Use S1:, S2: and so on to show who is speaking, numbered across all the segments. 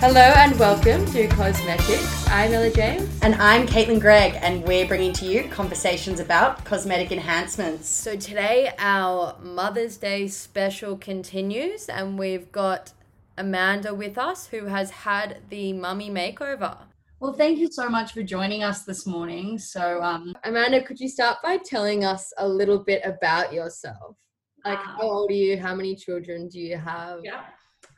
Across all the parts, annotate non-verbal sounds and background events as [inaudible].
S1: Hello and welcome to Cosmetics. I'm Ella James.
S2: And I'm Caitlin Gregg, and we're bringing to you conversations about cosmetic enhancements.
S1: So today our Mother's Day special continues, and we've got Amanda with us who has had the mummy makeover.
S2: Well, thank you so much for joining us this morning. So, um,
S1: Amanda, could you start by telling us a little bit about yourself? Like, how old are you? How many children do you have?
S3: Yeah.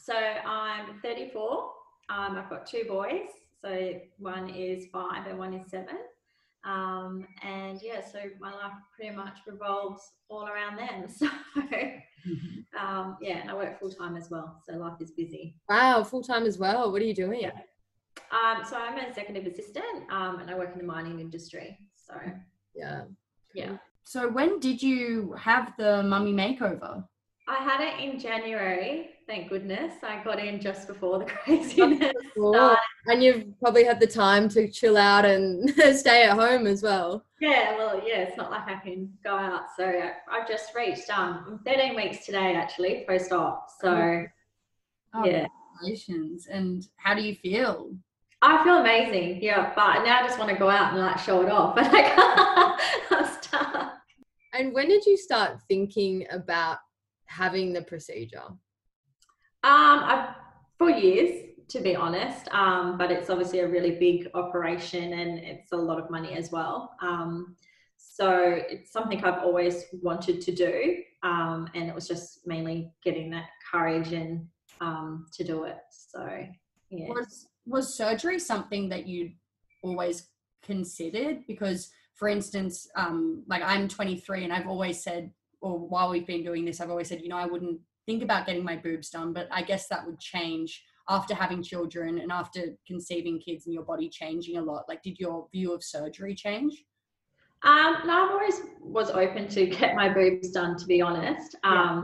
S3: So I'm 34 um, I've got two boys. So one is five and one is seven. Um, and yeah, so my life pretty much revolves all around them. [laughs] So um, yeah, and I work full time as well. So life is busy.
S1: Wow, full time as well. What are you doing?
S3: Yeah. Um, so I'm an executive assistant um, and I work in the mining industry. So
S1: yeah.
S3: Yeah.
S2: So when did you have the mummy makeover?
S3: I had it in January. Thank goodness. I got in just before the [laughs] craziness
S1: started. And you've probably had the time to chill out and [laughs] stay at home as well.
S3: Yeah, well, yeah, it's not like I can go out. So I've just reached um 13 weeks today actually, post op. So
S2: oh, yeah. Congratulations. And how do you feel?
S3: I feel amazing, yeah, but now I just want to go out and like show it off. [laughs] But I can't. I'm stuck.
S1: And when did you start thinking about having the procedure?
S3: Um, I've, for years, to be honest. Um, but it's obviously a really big operation and it's a lot of money as well. Um, so it's something I've always wanted to do. Um, and it was just mainly getting that courage and um, to do it. So yeah.
S2: Was was surgery something that you'd always considered? Because for instance, um, like I'm 23 and I've always said or while we've been doing this, I've always said, you know, I wouldn't think about getting my boobs done, but I guess that would change after having children and after conceiving kids and your body changing a lot. Like, did your view of surgery change?
S3: Um, no, I've always was open to get my boobs done, to be honest. Um, yeah.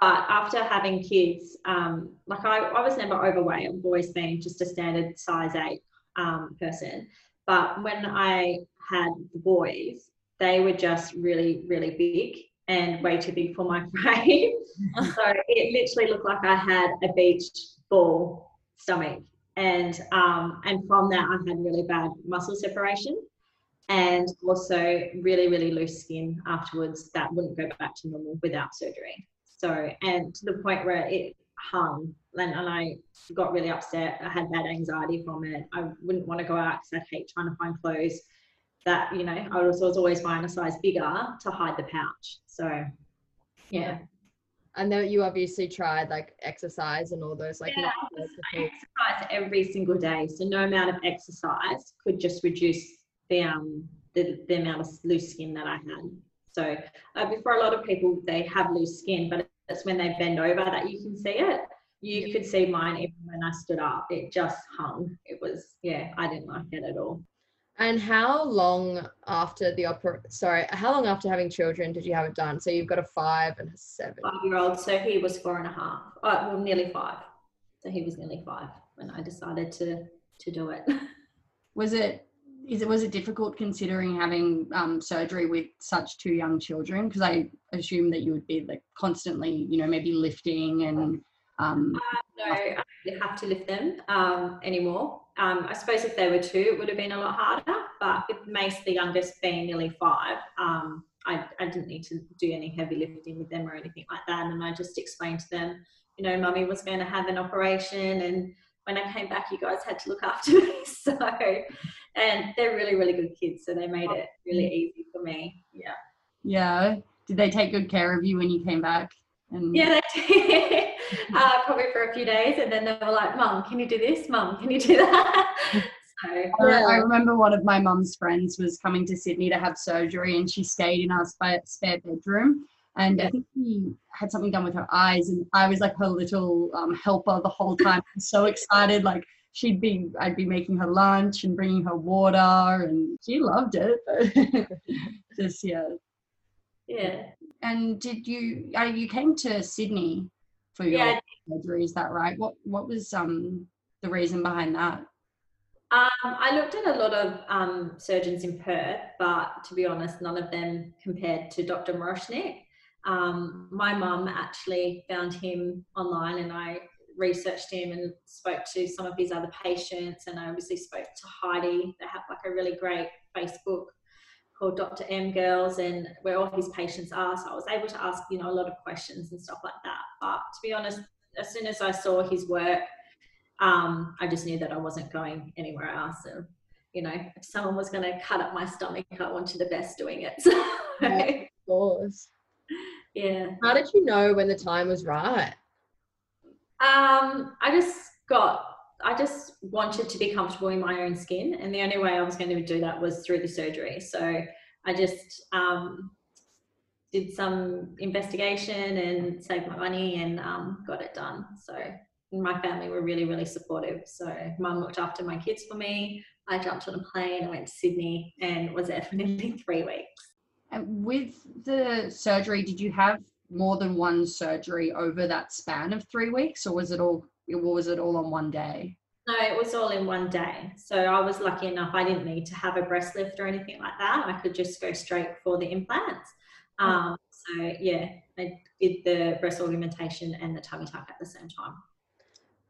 S3: But after having kids, um, like I, I was never overweight. I've always been just a standard size eight um, person. But when I had the boys, they were just really, really big and way too big for my [laughs] frame. so it literally looked like I had a beach ball stomach. And um, and from that I had really bad muscle separation and also really, really loose skin afterwards that wouldn't go back to normal without surgery. So and to the point where it hung and, and I got really upset. I had bad anxiety from it. I wouldn't want to go out because I'd hate trying to find clothes that you know I was, was always buying a size bigger to hide the pouch. So yeah.
S1: I know you obviously tried like exercise and all those like
S3: yeah, I exercise every single day. So no amount of exercise could just reduce the um the, the amount of loose skin that I had. So uh, for a lot of people they have loose skin, but it's when they bend over that you can see it. You could see mine even when I stood up. It just hung. It was yeah, I didn't like it at all.
S1: And how long after the opera? Sorry, how long after having children did you have it done? So you've got a five and a seven.
S3: Five year old. So he was four and a half. Oh, well, nearly five. So he was nearly five when I decided to to do it. [laughs]
S2: Was it? Is it was it difficult considering having um, surgery with such two young children? Because I assume that you would be like constantly, you know, maybe lifting and. Um,
S3: uh, no, I don't have to lift them um, anymore. Um, I suppose if they were two, it would have been a lot harder. But with Mace, the youngest, being nearly five, um, I, I didn't need to do any heavy lifting with them or anything like that. And I just explained to them, you know, mummy was going to have an operation. And when I came back, you guys had to look after me. [laughs] So, and they're really, really good kids. So they made it really easy for me. Yeah.
S2: Yeah. Did they take good care of you when you came back?
S3: And yeah, they did. [laughs] [laughs] uh, probably for a few days, and then they were like, "Mum, can you do this? Mum, can you do that?" [laughs]
S2: so, yeah. I remember one of my mum's friends was coming to Sydney to have surgery, and she stayed in our spare bedroom. And yeah. I think she had something done with her eyes, and I was like her little um, helper the whole time. So excited, like she'd be I'd be making her lunch and bringing her water and she loved it. [laughs] Just yeah.
S3: Yeah.
S2: And did you uh, you came to Sydney for your yeah. surgery? Is that right? What what was um the reason behind that?
S3: Um, I looked at a lot of um, surgeons in Perth, but to be honest, none of them compared to Dr. Moroshnik. Um, my mum actually found him online, and I researched him and spoke to some of his other patients. And I obviously spoke to Heidi. They have like a really great Facebook called Dr. M Girls and where all his patients are. So I was able to ask, you know, a lot of questions and stuff like that. But to be honest, as soon as I saw his work, um, I just knew that I wasn't going anywhere else. And, you know, if someone was going to cut up my stomach, I wanted the best doing it. [laughs] So,
S1: yeah, of course.
S3: Yeah.
S1: How did you know when the time was right?
S3: Um, I just got I just wanted to be comfortable in my own skin, and the only way I was going to do that was through the surgery. So I just um, did some investigation and saved my money and um, got it done. So my family were really, really supportive. So mum looked after my kids for me. I jumped on a plane, I went to Sydney, and was there for [laughs] nearly three weeks.
S2: And with the surgery, did you have more than one surgery over that span of three weeks, or was it all? Or was it all on one day?
S3: No, it was all in one day. So I was lucky enough; I didn't need to have a breast lift or anything like that. I could just go straight for the implants. Oh. Um, so yeah, I did the breast augmentation and the tummy tuck at the same time.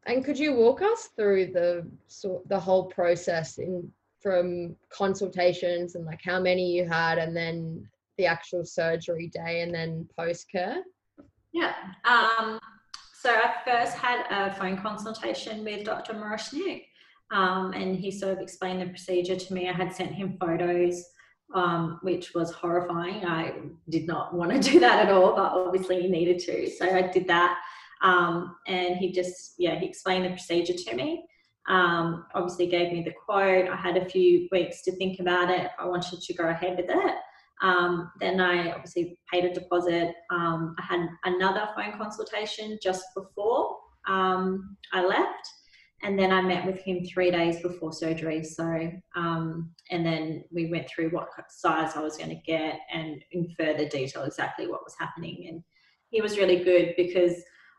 S1: And could you walk us through the sort the whole process in from consultations and like how many you had, and then the actual surgery day and then post care?
S3: Yeah. Um, so I first had a phone consultation with Dr. Moroshnik, um, and he sort of explained the procedure to me. I had sent him photos, um, which was horrifying. I did not want to [laughs] do that at all, but obviously he needed to. So I did that. Um, and he just, yeah, he explained the procedure to me. Um, obviously gave me the quote. I had a few weeks to think about it if I wanted to go ahead with it. Um, then I obviously paid a deposit. Um, I had another phone consultation just before um, I left. And then I met with him three days before surgery. So, um, and then we went through what size I was going to get and in further detail exactly what was happening. And he was really good because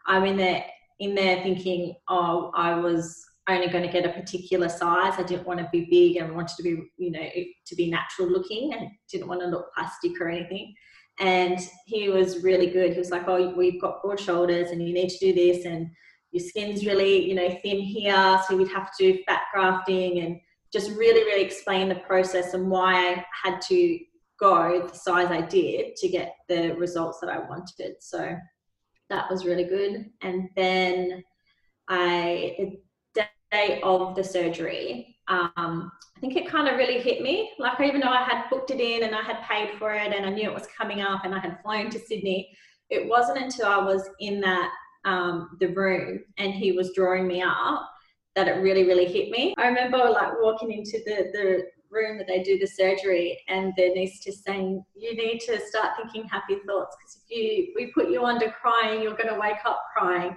S3: I'm in there, in there thinking, oh, I was only going to get a particular size. I didn't want to be big and wanted to be, you know, to be natural looking and didn't want to look plastic or anything. And he was really good. He was like, "Oh, we've got broad shoulders, and you need to do this, and your skin's really, you know, thin here, so we'd have to do fat grafting and just really, really explain the process and why I had to go the size I did to get the results that I wanted. So that was really good. And then I day of the surgery, um, I think it kind of really hit me. Like, even though I had booked it in and I had paid for it and I knew it was coming up and I had flown to Sydney, it wasn't until I was in that um, the room and he was drawing me up that it really, really hit me. I remember like walking into the, the room that they do the surgery and the anaesthetist saying, you need to start thinking happy thoughts because if you we put you under crying, you're going to wake up crying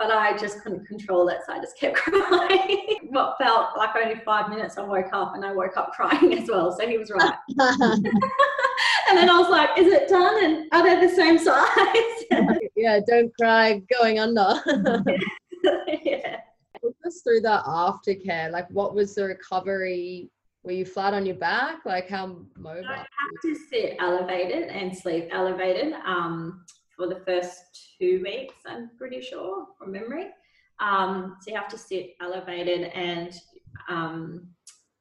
S3: but I just couldn't control it, so I just kept [laughs] crying. what felt like only five minutes, I woke up and I woke up crying [laughs] as well. So he was right. [laughs] and then I was like, "Is it done? And are they the same size?"
S1: yeah, don't cry going under.
S3: yeah.
S1: Walk us through the aftercare. Like, what was the recovery? Were you flat on your back? Like, how mobile? I
S3: had to sit elevated and sleep elevated. Um, for the first two weeks, I'm pretty sure from memory. Um, so you have to sit elevated. And um,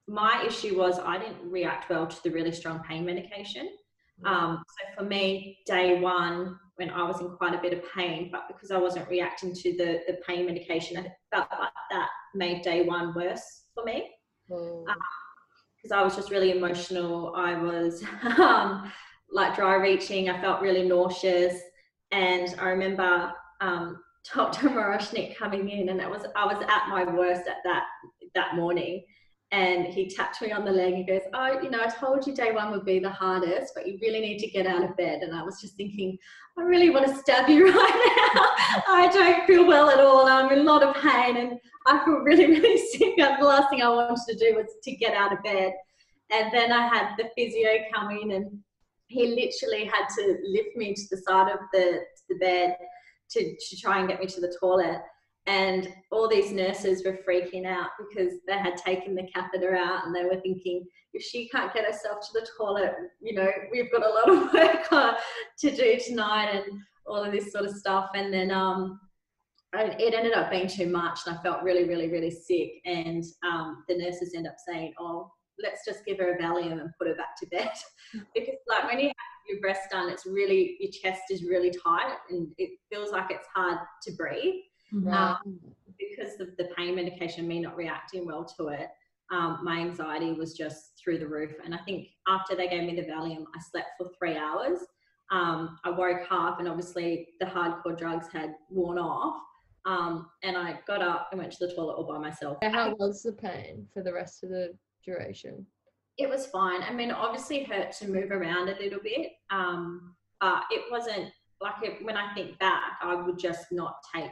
S3: my issue was I didn't react well to the really strong pain medication. Mm. Um, so for me, day one, when I was in quite a bit of pain, but because I wasn't reacting to the, the pain medication, I felt like that made day one worse for me. Because mm. um, I was just really emotional. I was [laughs] um, like dry reaching. I felt really nauseous. And I remember um, Dr. [laughs] Moroshnik coming in, and it was I was at my worst at that that morning. And he tapped me on the leg and goes, Oh, you know, I told you day one would be the hardest, but you really need to get out of bed. And I was just thinking, I really want to stab you [laughs] right now. I don't feel well at all. I'm in a lot of pain and I feel really, [laughs] really sick. And the last thing I wanted to do was to get out of bed. And then I had the physio come in and he literally had to lift me to the side of the, the bed to, to try and get me to the toilet. And all these nurses were freaking out because they had taken the catheter out and they were thinking, if she can't get herself to the toilet, you know, we've got a lot of [laughs] work to do tonight and all of this sort of stuff. And then um, it ended up being too much and I felt really, really, really sick. And um, the nurses end up saying, oh, let's just give her a Valium and put her back to bed. [laughs] because like when you have your breast done, it's really, your chest is really tight and it feels like it's hard to breathe. Mm-hmm. Um, because of the pain medication, me not reacting well to it, um, my anxiety was just through the roof. And I think after they gave me the Valium, I slept for three hours. Um, I woke up and obviously the hardcore drugs had worn off. Um, and I got up and went to the toilet all by myself.
S1: How was the pain for the rest of the duration?
S3: It was fine. I mean, obviously hurt to move around a little bit, um, but it wasn't like it, when I think back, I would just not take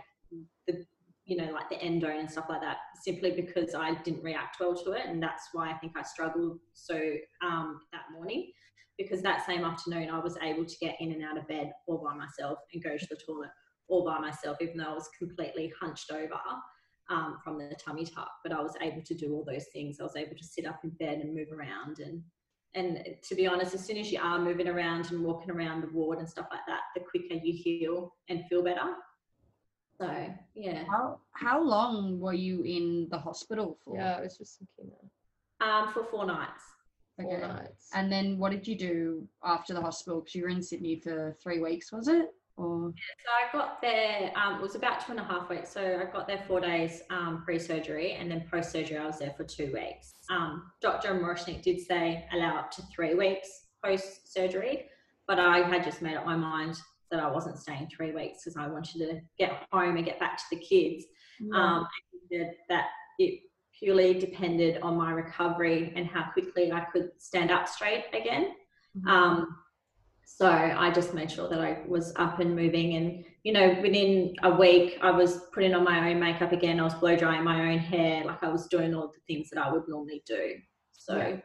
S3: the, you know, like the endone and stuff like that, simply because I didn't react well to it, and that's why I think I struggled so um, that morning. Because that same afternoon, I was able to get in and out of bed all by myself and go to the toilet all by myself, even though I was completely hunched over um, from the tummy tuck. But I was able to do all those things. I was able to sit up in bed and move around. And and to be honest, as soon as you are moving around and walking around the ward and stuff like that, the quicker you heal and feel better. So yeah.
S2: How how long were you in the hospital for?
S1: Yeah, I was just thinking
S3: that. Um, for four nights.
S1: Okay. Four nights.
S2: And then what did you do after the hospital? Because you were in Sydney for three weeks, was it? Or?
S3: Yeah, so I got there, um, it was about two and a half weeks. So I got there four days um, pre surgery, and then post surgery, I was there for two weeks. Um, Dr. Moroshnik did say allow up to three weeks post surgery, but I had just made up my mind that I wasn't staying three weeks because I wanted to get home and get back to the kids. Um, that it purely depended on my recovery and how quickly I could stand up straight again. Mm-hmm. Um, so I just made sure that I was up and moving. And, you know, within a week, I was putting on my own makeup again. I was blow drying my own hair. Like I was doing all the things that I would normally do. So, yeah.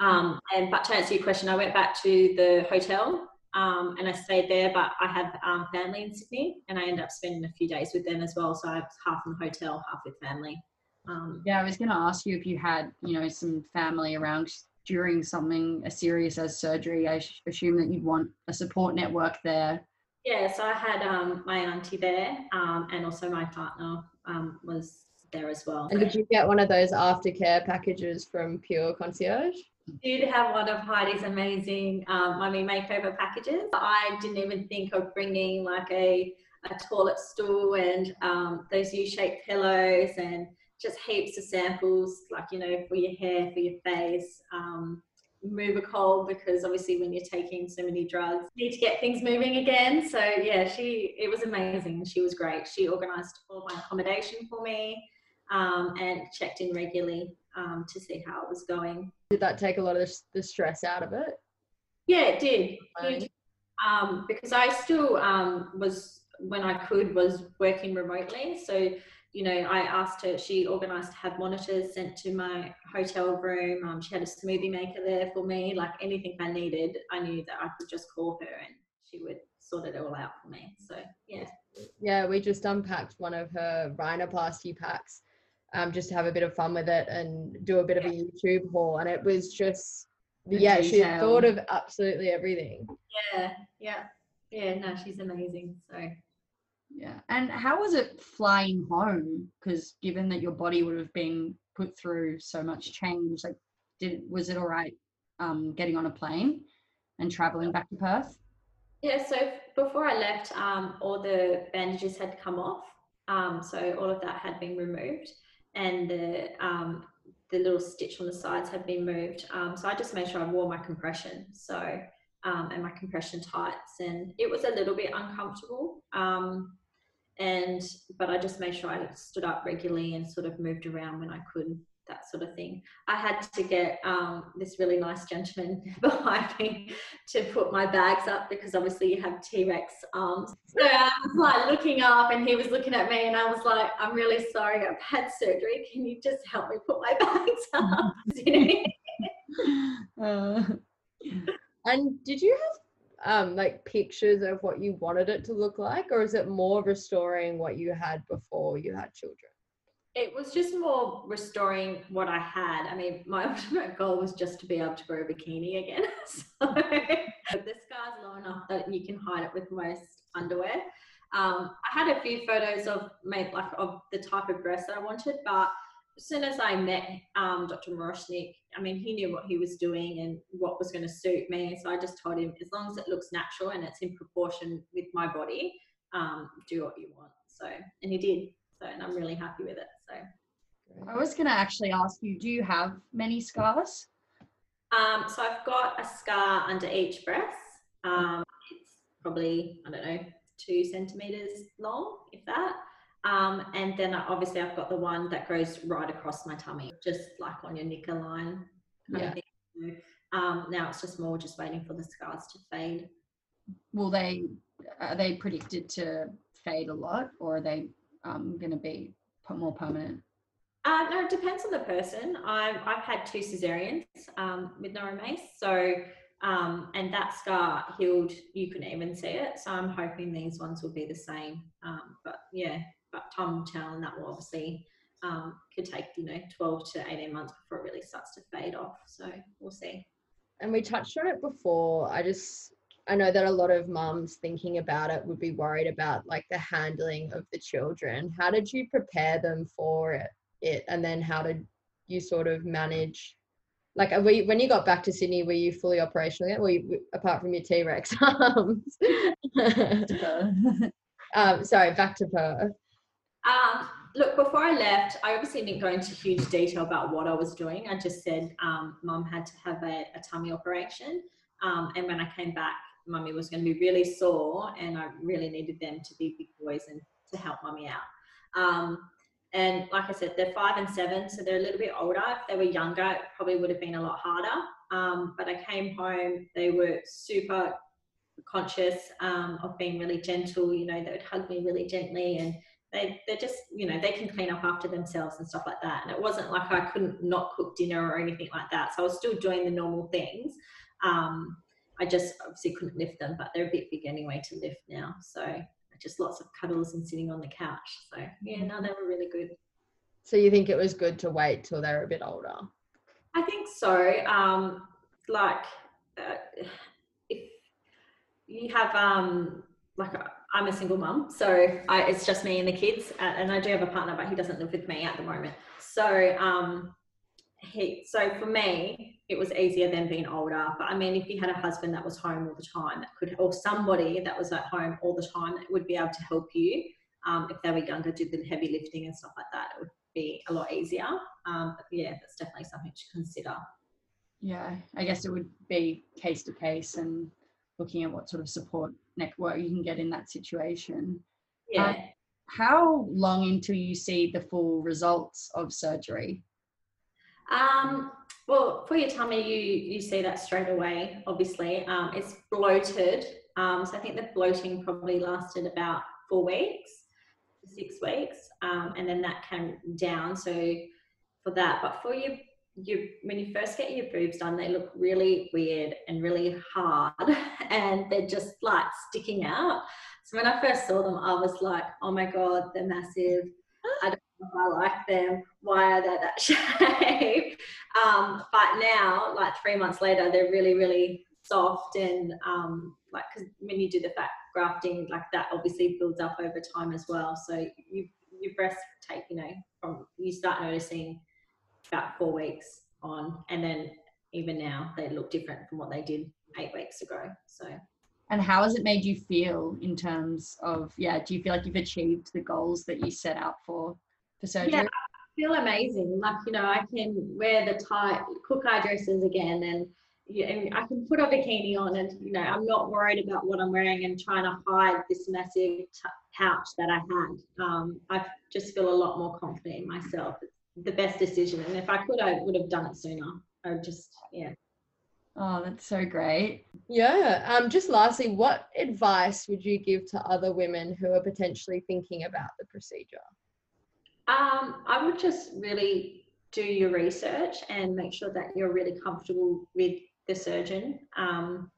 S3: um, and but to answer your question, I went back to the hotel um, and I stayed there. But I have um, family in Sydney, and I ended up spending a few days with them as well. So I was half in the hotel, half with family.
S2: Um, yeah, I was going to ask you if you had, you know, some family around during something as serious as surgery, I assume that you'd want a support network there.
S3: Yeah, so I had um, my auntie there, um, and also my partner um, was there as well.
S1: And did you get one of those aftercare packages from Pure Concierge?
S3: did have one of Heidi's amazing um, mummy makeover packages. I didn't even think of bringing like a, a toilet stool and um, those U-shaped pillows and just heaps of samples, like, you know, for your hair, for your face, um, cold because obviously when you're taking so many drugs, you need to get things moving again. So yeah, she, it was amazing. She was great. She organized all my accommodation for me um, and checked in regularly um, to see how it was going.
S1: Did that take a lot of the stress out of it?
S3: Yeah, it did. It, um, because I still um, was, when I could, was working remotely. So you know, I asked her, she organized to have monitors sent to my hotel room. Um, she had a smoothie maker there for me. Like anything I needed, I knew that I could just call her and she would sort it all out for me. So, yeah.
S1: Yeah, we just unpacked one of her rhinoplasty packs um, just to have a bit of fun with it and do a bit yeah. of a YouTube haul. And it was just, the yeah, detail. she thought of absolutely everything.
S3: Yeah, yeah. Yeah, no, she's amazing. So,
S2: yeah. And how was it flying home? Because given that your body would have been put through so much change, like, did was it all right um, getting on a plane and traveling back to Perth?
S3: Yeah. So before I left, um, all the bandages had come off. Um, so all of that had been removed, and the um, the little stitch on the sides had been moved. Um, so I just made sure I wore my compression. So um, and my compression tights, and it was a little bit uncomfortable. Um, and but I just made sure I stood up regularly and sort of moved around when I could, that sort of thing. I had to get um, this really nice gentleman [laughs] behind me to put my bags up because obviously you have T Rex arms. So I was like looking up, and he was looking at me, and I was like, "I'm really sorry, I've had surgery. Can you just help me put my [laughs] bags up?" [laughs]
S1: uh, and did you have um, like pictures of what you wanted it to look like, or is it more restoring what you had before you had children?
S3: It was just more restoring what I had. I mean, my [laughs] ultimate goal was just to be able to wear a bikini again. [laughs] so the scar's low enough that you can hide it with most underwear. Um, I had a few photos of made like of the type of breast that I wanted, but as soon as I met um, Dr. Moroshnik, I mean, he knew what he was doing and what was going to suit me. So I just told him, as long as it looks natural and it's in proportion with my body, um, do what you want. So, and he did. So, and I'm really happy with it. So,
S2: I was going to actually ask you, do you have many scars?
S3: Um, so I've got a scar under each breast. Um, it's probably, I don't know, two centimeters long, if that. Um, and then obviously I've got the one that goes right across my tummy, just like on your knicker line.
S1: Yeah.
S3: Um, now it's just more just waiting for the scars to fade.
S2: Will they, are they predicted to fade a lot or are they um, going to be more permanent?
S3: Uh, no, it depends on the person. I've, I've had two cesareans um, with Mace, so um, and that scar healed. You couldn't even see it, so I'm hoping these ones will be the same. Um, but yeah, but time will tell, and that will obviously um, could take you know 12 to 18 months before it really starts to fade off. So we'll see.
S1: And we touched on it before. I just I know that a lot of mums thinking about it would be worried about like the handling of the children. How did you prepare them for it? it and then how did you sort of manage like were you, when you got back to Sydney, were you fully operational yet? Were you, apart from your T Rex [laughs] arms? [laughs] um, sorry, back to Perth.
S3: Look, before I left, I obviously didn't go into huge detail about what I was doing. I just said um, mum had to have a, a tummy operation. Um, and when I came back, mummy was going to be really sore and I really needed them to be big boys and to help mummy out. Um, and like I said, they're five and seven, so they're a little bit older. If they were younger, it probably would have been a lot harder. Um, but I came home, they were super conscious um, of being really gentle. You know, they would hug me really gently and they, they're just, you know, they can clean up after themselves and stuff like that. And it wasn't like I couldn't not cook dinner or anything like that. So I was still doing the normal things. Um, I just obviously couldn't lift them, but they're a bit big anyway to lift now. So just lots of cuddles and sitting on the couch. So yeah, no, they were really good.
S1: So you think it was good to wait till they're a bit older?
S3: I think so. Um, like uh, if you have um, like I'm a single mum, so I, it's just me and the kids, and I do have a partner, but he doesn't live with me at the moment. So um, he, so for me, it was easier than being older. But I mean, if you had a husband that was home all the time, that could, or somebody that was at home all the time, that would be able to help you. Um, if they were younger, do the heavy lifting and stuff like that, it would be a lot easier. Um, but yeah, that's definitely something to consider.
S2: Yeah, I guess it would be case to case and looking at what sort of support network you can get in that situation.
S3: Yeah. Um,
S2: how long until you see the full results of surgery?
S3: Um, well, for your tummy, you you see that straight away. Obviously, um, it's bloated. Um, so I think the bloating probably lasted about four weeks, six weeks, um, and then that came down. So for that, but for your you when you first get your boobs done, they look really weird and really hard, [laughs] and they're just like sticking out. So when I first saw them, I was like, "Oh my god, they're massive." I don't know if I like them. Why are they that [laughs] shape? um, but now, like three months later, they're really, really soft and um, like because when you do the fat grafting, like that obviously builds up over time as well. So you your breasts take, you know, from you start noticing about four weeks on, and then even now they look different from what they did eight weeks ago. So
S2: and how has it made you feel in terms of yeah do you feel like you've achieved the goals that you set out for for surgery?
S3: Yeah, I feel amazing. Like, you know, I can wear the tight cook eye dresses again and, yeah, and I can put a bikini on and, you know, I'm not worried about what I'm wearing and trying to hide this massive t- pouch that I had. Um, I just feel a lot more confident in myself. It's the best decision. And if I could, I would have done it sooner. I just, yeah.
S2: Oh, that's so great.
S1: Yeah. Um, just lastly, what advice would you give to other women who are potentially thinking about the procedure?
S3: Um, I would just really do your research and make sure that you're really comfortable with the surgeon. Um,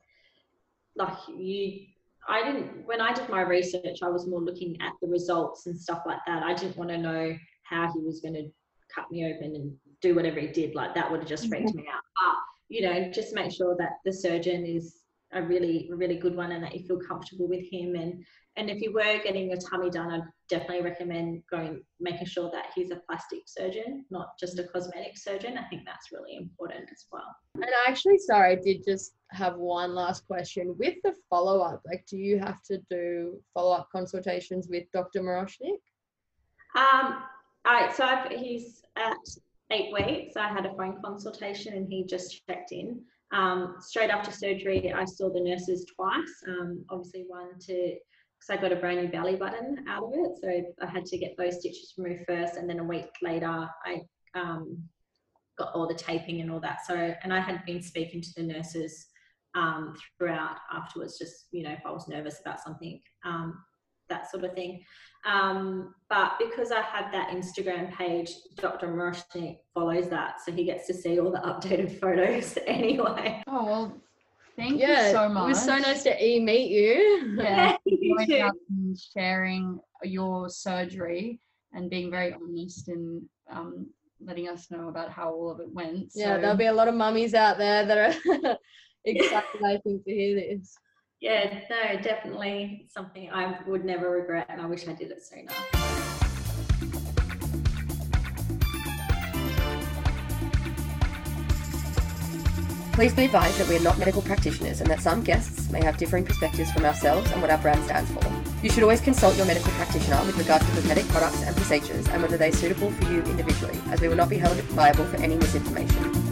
S3: like you, I didn't, when I did my research, I was more looking at the results and stuff like that. I didn't want to know how he was going to cut me open and do whatever he did. Like that would have just freaked mm-hmm. me out. But, you know, just make sure that the surgeon is a really really good one and that you feel comfortable with him and and if you were getting your tummy done i'd definitely recommend going making sure that he's a plastic surgeon not just a cosmetic surgeon i think that's really important as well
S1: and I actually sorry i did just have one last question with the follow-up like do you have to do follow-up consultations with dr Moroshnik?
S3: um I, so I've, he's at eight weeks i had a phone consultation and he just checked in um, straight after surgery, I saw the nurses twice. Um, obviously, one to because I got a brand new belly button out of it, so I had to get those stitches removed first, and then a week later, I um, got all the taping and all that. So, and I had been speaking to the nurses um, throughout afterwards, just you know, if I was nervous about something, um, that sort of thing. Um, but because I have that Instagram page, Dr. Moroshnik follows that, so he gets to see all the [laughs] updated photos [laughs] anyway.
S2: Oh well, thank yeah, you so much.
S1: It was so nice to e meet you.
S2: Yeah, [laughs] you sharing your surgery and being very honest and um, letting us know about how all of it went.
S1: So. Yeah, there'll be a lot of mummies out there that are excited, I think, to hear this
S3: yeah, no, definitely something I would never regret, and I wish I did it sooner.
S4: Please be advised that we are not medical practitioners and that some guests may have differing perspectives from ourselves and what our brand stands for. You should always consult your medical practitioner with regards to cosmetic products and procedures and whether they are suitable for you individually, as we will not be held liable for any misinformation.